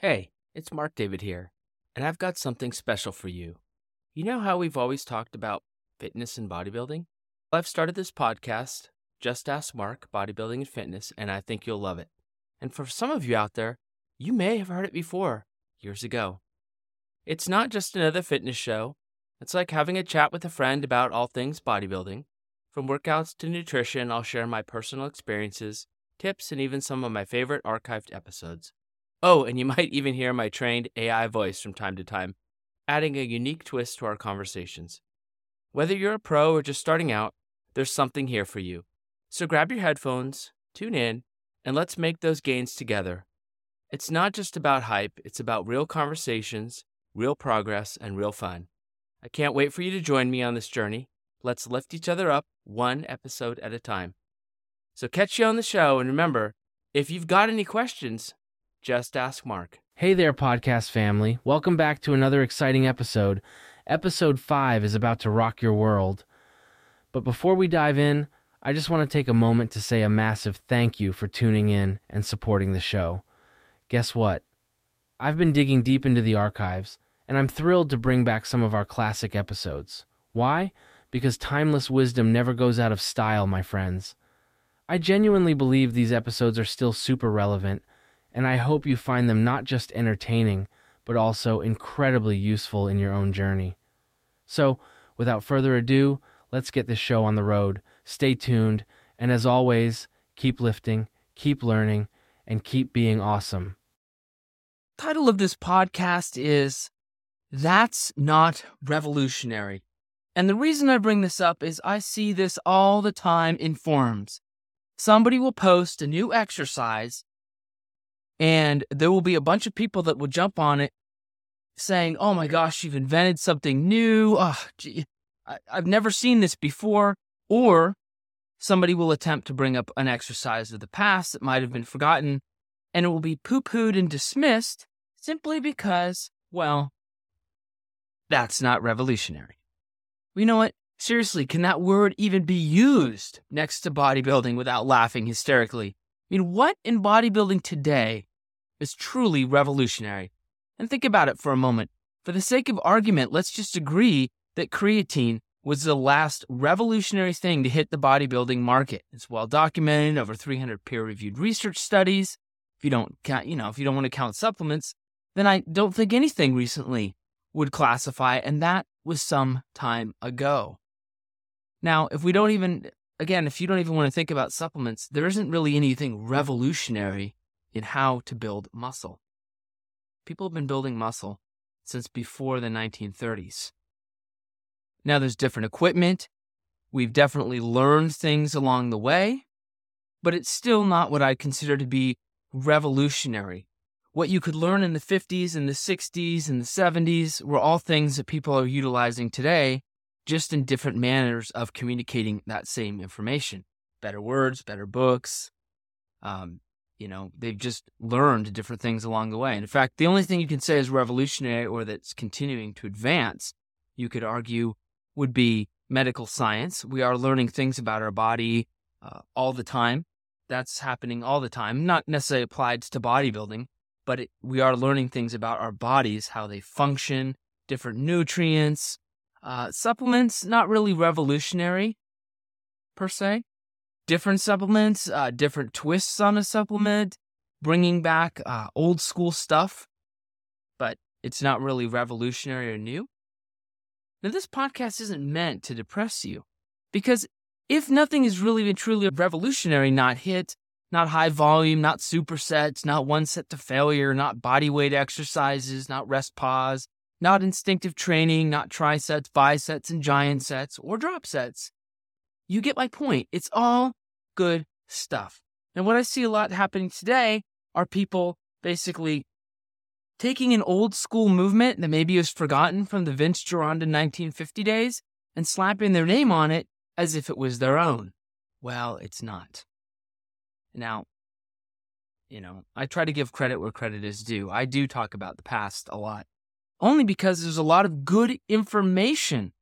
Hey, it's Marc David here, and I've got something special for you. You know how we've always talked about fitness and bodybuilding? Well, I've started this podcast, Just Ask Marc Bodybuilding and Fitness, and I think you'll love it. And for some of you out there, you may have heard it before, years ago. It's not just another fitness show, it's like having a chat with a friend about all things bodybuilding. From workouts to nutrition, I'll share my personal experiences, tips, and even some of my favorite archived episodes. Oh, and you might even hear my trained AI voice from time to time, adding a unique twist to our conversations. Whether you're a pro or just starting out, there's something here for you. So grab your headphones, tune in, and let's make those gains together. It's not just about hype, it's about real conversations, real progress, and real fun. I can't wait for you to join me on this journey. Let's lift each other up one episode at a time. So catch you on the show, and remember, if you've got any questions, just ask Marc. Hey there, podcast family. Welcome back to another exciting episode. Episode 5 is about to rock your world. But before we dive in, I just want to take a moment to say a massive thank you for tuning in and supporting the show. Guess what? I've been digging deep into the archives, and I'm thrilled to bring back some of our classic episodes. Why? Because timeless wisdom never goes out of style, my friends. I genuinely believe these episodes are still super relevant and I hope you find them not just entertaining, but also incredibly useful in your own journey. So, without further ado, let's get this show on the road. Stay tuned, and as always, keep lifting, keep learning, and keep being awesome. Title of this podcast is That's Not Revolutionary. And the reason I bring this up is I see this all the time in forums. Somebody will post a new exercise and there will be a bunch of people that will jump on it saying, Oh my gosh, you've invented something new. Oh, gee, I, I've never seen this before. Or somebody will attempt to bring up an exercise of the past that might have been forgotten, and it will be poo pooed and dismissed simply because, well, that's not revolutionary. You know what? Seriously, can that word even be used next to bodybuilding without laughing hysterically? I mean, what in bodybuilding today is truly revolutionary? And think about it for a moment. For the sake of argument, let's just agree that creatine was the last revolutionary thing to hit the bodybuilding market. It's well documented, over 300 peer-reviewed research studies. If you don't count, you know, if you don't want to count supplements, then I don't think anything recently would classify, and that was some time ago. Now, if we don't even again, if you don't even want to think about supplements, there isn't really anything revolutionary in how to build muscle. People have been building muscle since before the 1930s. Now, there's different equipment. We've definitely learned things along the way, but it's still not what I'd consider to be revolutionary. What you could learn in the 50s and the 60s and the 70s were all things that people are utilizing today just in different manners of communicating that same information. Better words, better books. Um, you know, they've just learned different things along the way. And in fact, the only thing you can say is revolutionary or that's continuing to advance, you could argue, would be medical science. We are learning things about our body uh, all the time. That's happening all the time, not necessarily applied to bodybuilding, but it, we are learning things about our bodies, how they function, different nutrients, uh, supplements, not really revolutionary per se. Different supplements, uh, different twists on a supplement, bringing back uh, old school stuff, but it's not really revolutionary or new. Now, this podcast isn't meant to depress you because if nothing is really and truly revolutionary, not HIIT, not high volume, not supersets, not one set to failure, not body weight exercises, not rest pause, not instinctive training, not trisets, bisets, and giant sets, or drop sets. You get my point. It's all good stuff. And what I see a lot happening today are people basically taking an old school movement that maybe was forgotten from the Vince Gironda 1950 days and slapping their name on it as if it was their own. Well, it's not. Now, you know, I try to give credit where credit is due. I do talk about the past a lot only because there's a lot of good information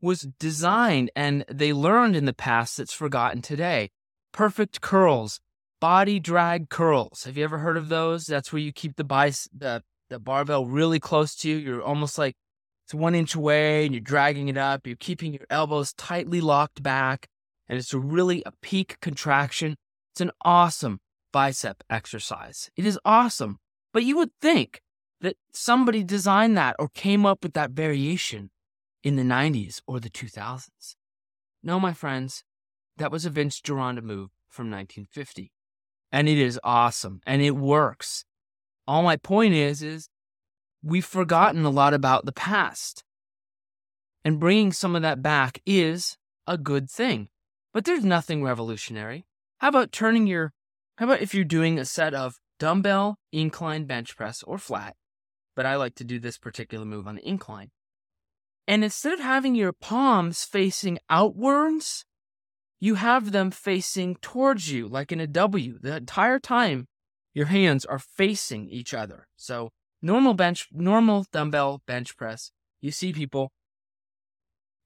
was designed and they learned in the past that's forgotten today. Perfect curls, body drag curls. Have you ever heard of those? That's where you keep the bice the the barbell really close to you. You're almost like it's one inch away and you're dragging it up. You're keeping your elbows tightly locked back. And it's really a peak contraction. It's an awesome bicep exercise. It is awesome. But you would think that somebody designed that or came up with that variation in the 90s or the 2000s. No, my friends, that was a Vince Gironda move from 1950. And it is awesome and it works. All my point is, is we've forgotten a lot about the past. And bringing some of that back is a good thing. But there's nothing revolutionary. How about turning your, how about if you're doing a set of dumbbell, incline bench press, or flat? But I like to do this particular move on the incline. And instead of having your palms facing outwards, you have them facing towards you, like in a W. The entire time, your hands are facing each other. So normal bench, normal dumbbell bench press, you see people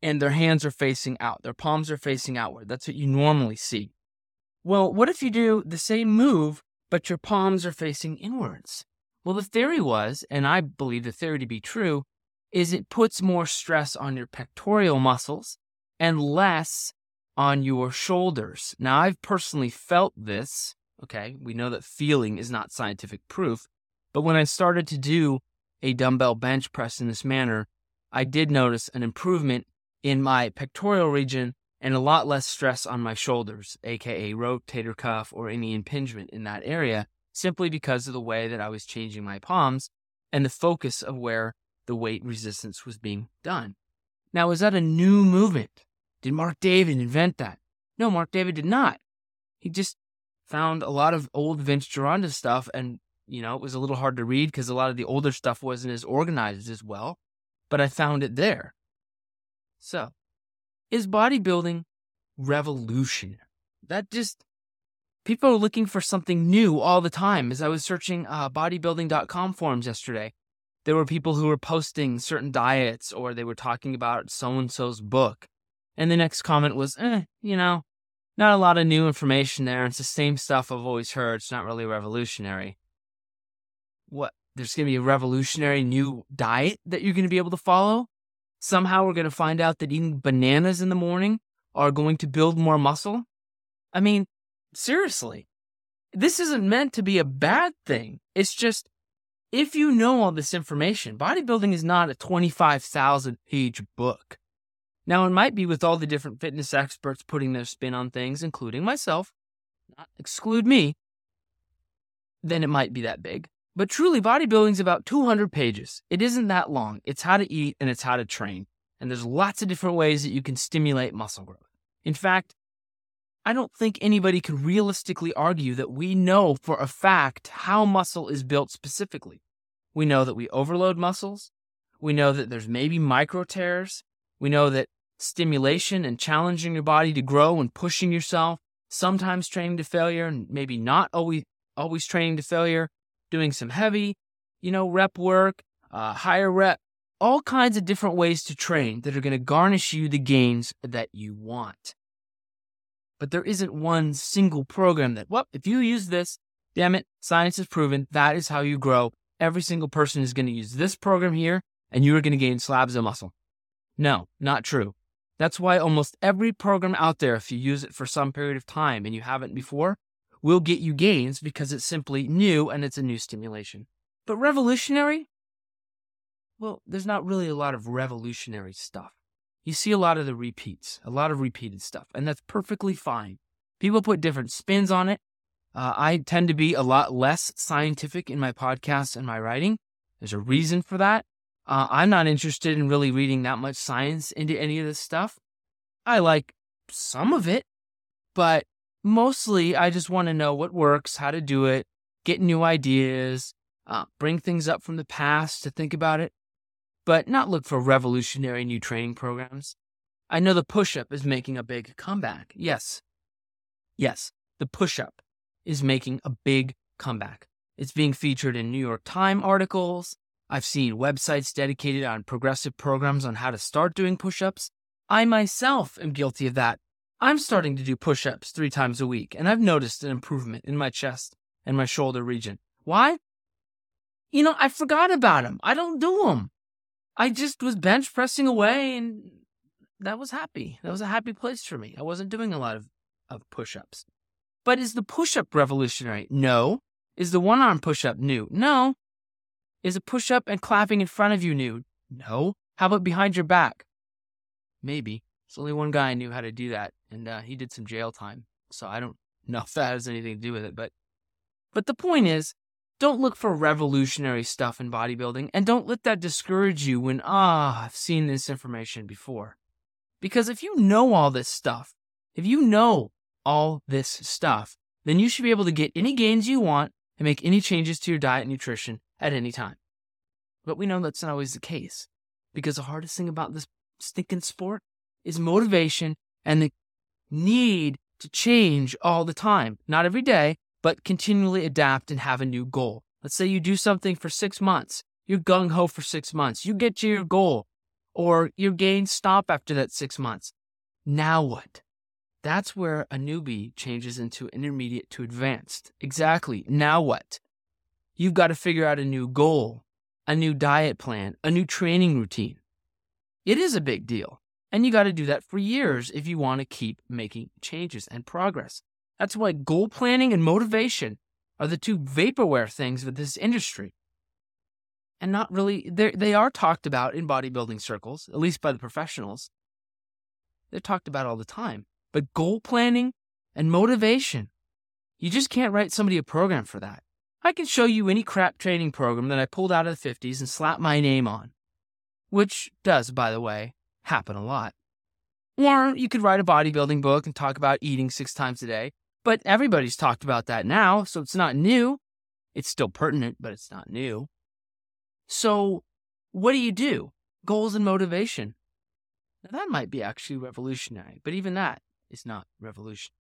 and their hands are facing out. Their palms are facing outward. That's what you normally see. Well, what if you do the same move, but your palms are facing inwards? Well, the theory was, and I believe the theory to be true, is it puts more stress on your pectoral muscles and less on your shoulders. Now, I've personally felt this. Okay. We know that feeling is not scientific proof, but when I started to do a dumbbell bench press in this manner, I did notice an improvement in my pectoral region and a lot less stress on my shoulders, aka rotator cuff or any impingement in that area, simply because of the way that I was changing my palms and the focus of where the weight resistance was being done. Now, is that a new movement? Did Marc David invent that? No, Marc David did not. He just found a lot of old Vince Gironda stuff and you know, it was a little hard to read because a lot of the older stuff wasn't as organized as well, but I found it there. So, is bodybuilding revolution? That just, people are looking for something new all the time. As I was searching uh, bodybuilding.com forums yesterday, there were people who were posting certain diets or they were talking about so and so's book. And the next comment was, eh, you know, not a lot of new information there. It's the same stuff I've always heard. It's not really revolutionary what there's going to be a revolutionary new diet that you're going to be able to follow. Somehow we're going to find out that eating bananas in the morning are going to build more muscle. I mean, seriously, this isn't meant to be a bad thing. It's just if you know all this information, bodybuilding is not a 25,000 page book. Now, it might be with all the different fitness experts putting their spin on things, including myself, not exclude me, then it might be that big. But truly, bodybuilding is about 200 pages. It isn't that long. It's how to eat and it's how to train. And there's lots of different ways that you can stimulate muscle growth. In fact, I don't think anybody can realistically argue that we know for a fact how muscle is built specifically. We know that we overload muscles. We know that there's maybe micro tears. We know that stimulation and challenging your body to grow and pushing yourself, sometimes training to failure and maybe not always always training to failure, doing some heavy, you know, rep work, uh, higher rep, all kinds of different ways to train that are going to garnish you the gains that you want. But there isn't one single program that, well, if you use this, damn it, science has proven that is how you grow. Every single person is going to use this program here and you are going to gain slabs of muscle. No, not true. That's why almost every program out there, if you use it for some period of time and you haven't before, will get you gains because it's simply new and it's a new stimulation. But revolutionary? Well, there's not really a lot of revolutionary stuff. You see a lot of the repeats, a lot of repeated stuff, and that's perfectly fine. People put different spins on it. Uh, I tend to be a lot less scientific in my podcasts and my writing. There's a reason for that. Uh, I'm not interested in really reading that much science into any of this stuff. I like some of it, but mostly I just want to know what works, how to do it, get new ideas, uh, bring things up from the past to think about it, but not look for revolutionary new training programs. I know the push up is making a big comeback. Yes. Yes, the push up is making a big comeback. It's being featured in New York Times articles. I've seen websites dedicated on progressive programs on how to start doing push ups. I myself am guilty of that I'm starting to do push ups three times a week, and I've noticed an improvement in my chest and my shoulder region. Why? You know, I forgot about them. I don't do them. I just was bench pressing away, and that was happy. That was a happy place for me. I wasn't doing a lot of, of push ups. But is the push up revolutionary? No. Is the one arm push up new? No. Is a push up and clapping in front of you new? No. How about behind your back? Maybe. There's only one guy I knew how to do that, and uh, he did some jail time. So I don't know if that has anything to do with it. But, but the point is, don't look for revolutionary stuff in bodybuilding, and don't let that discourage you when, ah, I've seen this information before. Because if you know all this stuff, if you know all this stuff, then you should be able to get any gains you want and make any changes to your diet and nutrition at any time. But we know that's not always the case because the hardest thing about this stinking sport is motivation and the need to change all the time. Not every day, but continually adapt and have a new goal. Let's say you do something for six months. You're gung ho for six months. You get to your goal, or your gains stop after that six months. Now what? That's where a newbie changes into intermediate to advanced. Exactly. Now what? You've got to figure out a new goal, a new diet plan, a new training routine. It is a big deal. And you got to do that for years if you want to keep making changes and progress. That's why goal planning and motivation are the two vaporware things of this industry. And not really, they are talked about in bodybuilding circles, at least by the professionals. They're talked about all the time. But goal planning and motivation, you just can't write somebody a program for that. I can show you any crap training program that I pulled out of the 50s and slap my name on, which does, by the way, happen a lot. Or you could write a bodybuilding book and talk about eating six times a day, but everybody's talked about that now, so it's not new. It's still pertinent, but it's not new. So, what do you do? Goals and motivation. Now, that might be actually revolutionary, but even that is not revolution.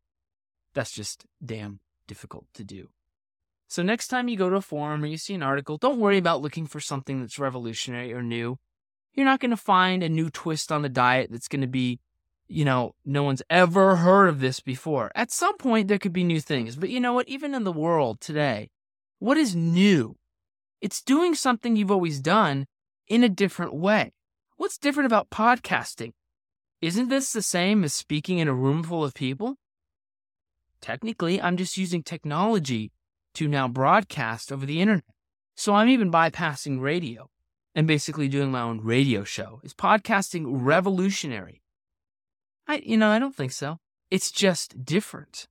That's just damn difficult to do. So, next time you go to a forum or you see an article, don't worry about looking for something that's revolutionary or new. You're not going to find a new twist on the diet that's going to be, you know, no one's ever heard of this before. At some point, there could be new things. But you know what? Even in the world today, what is new? It's doing something you've always done in a different way. What's different about podcasting? Isn't this the same as speaking in a room full of people? Technically, I'm just using technology to now broadcast over the internet. So I'm even bypassing radio and basically doing my own radio show. Is podcasting revolutionary? I you know, I don't think so. It's just different.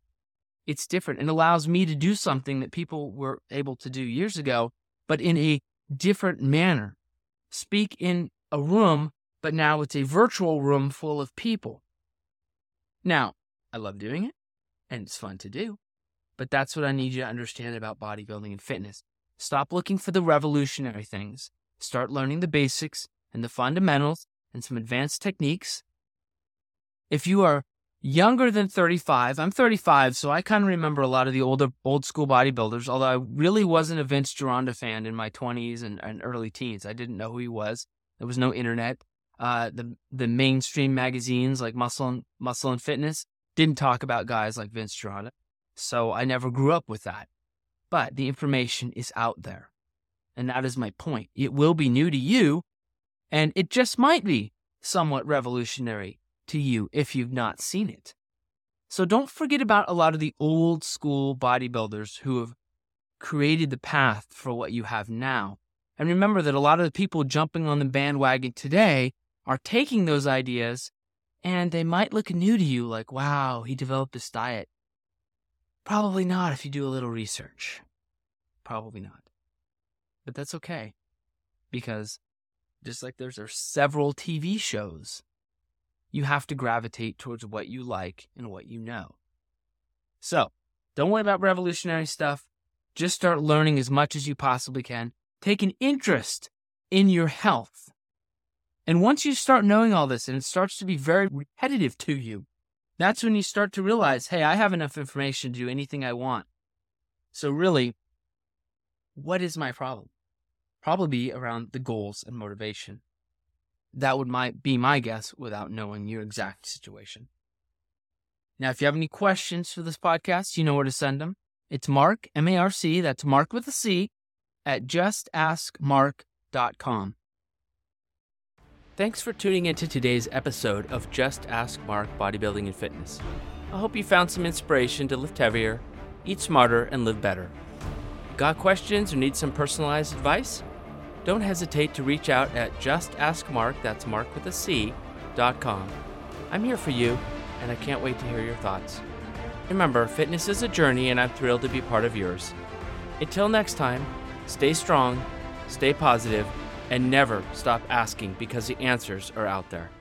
It's different and allows me to do something that people were able to do years ago, but in a different manner. Speak in a room but now it's a virtual room full of people. Now, I love doing it, and it's fun to do, but that's what I need you to understand about bodybuilding and fitness. Stop looking for the revolutionary things. Start learning the basics and the fundamentals and some advanced techniques. If you are younger than 35, I'm 35, so I kind of remember a lot of the older, old school bodybuilders, although I really wasn't a Vince Gironda fan in my 20s and, and early teens. I didn't know who he was. There was no internet uh, the the mainstream magazines like Muscle and Muscle and Fitness didn't talk about guys like Vince Gironda, so I never grew up with that. But the information is out there, and that is my point. It will be new to you, and it just might be somewhat revolutionary to you if you've not seen it. So don't forget about a lot of the old school bodybuilders who have created the path for what you have now. And remember that a lot of the people jumping on the bandwagon today are taking those ideas and they might look new to you like, wow, he developed this diet. Probably not if you do a little research. Probably not. But that's okay. Because just like there's, there's several TV shows, you have to gravitate towards what you like and what you know. So don't worry about revolutionary stuff. Just start learning as much as you possibly can. Take an interest in your health and once you start knowing all this and it starts to be very repetitive to you, that's when you start to realize, hey, I have enough information to do anything I want. So, really, what is my problem? Probably around the goals and motivation. That would my, be my guess without knowing your exact situation. Now, if you have any questions for this podcast, you know where to send them. It's Marc, M A R C, that's Marc with a C, at justaskmarc.com. Thanks for tuning into today's episode of Just Ask Marc Bodybuilding and Fitness. I hope you found some inspiration to lift heavier, eat smarter, and live better. Got questions or need some personalized advice? Don't hesitate to reach out at justaskmarc, that's Marc with a C, dot com. I'm here for you, and I can't wait to hear your thoughts. Remember, fitness is a journey, and I'm thrilled to be part of yours. Until next time, stay strong, stay positive, and never stop asking because the answers are out there.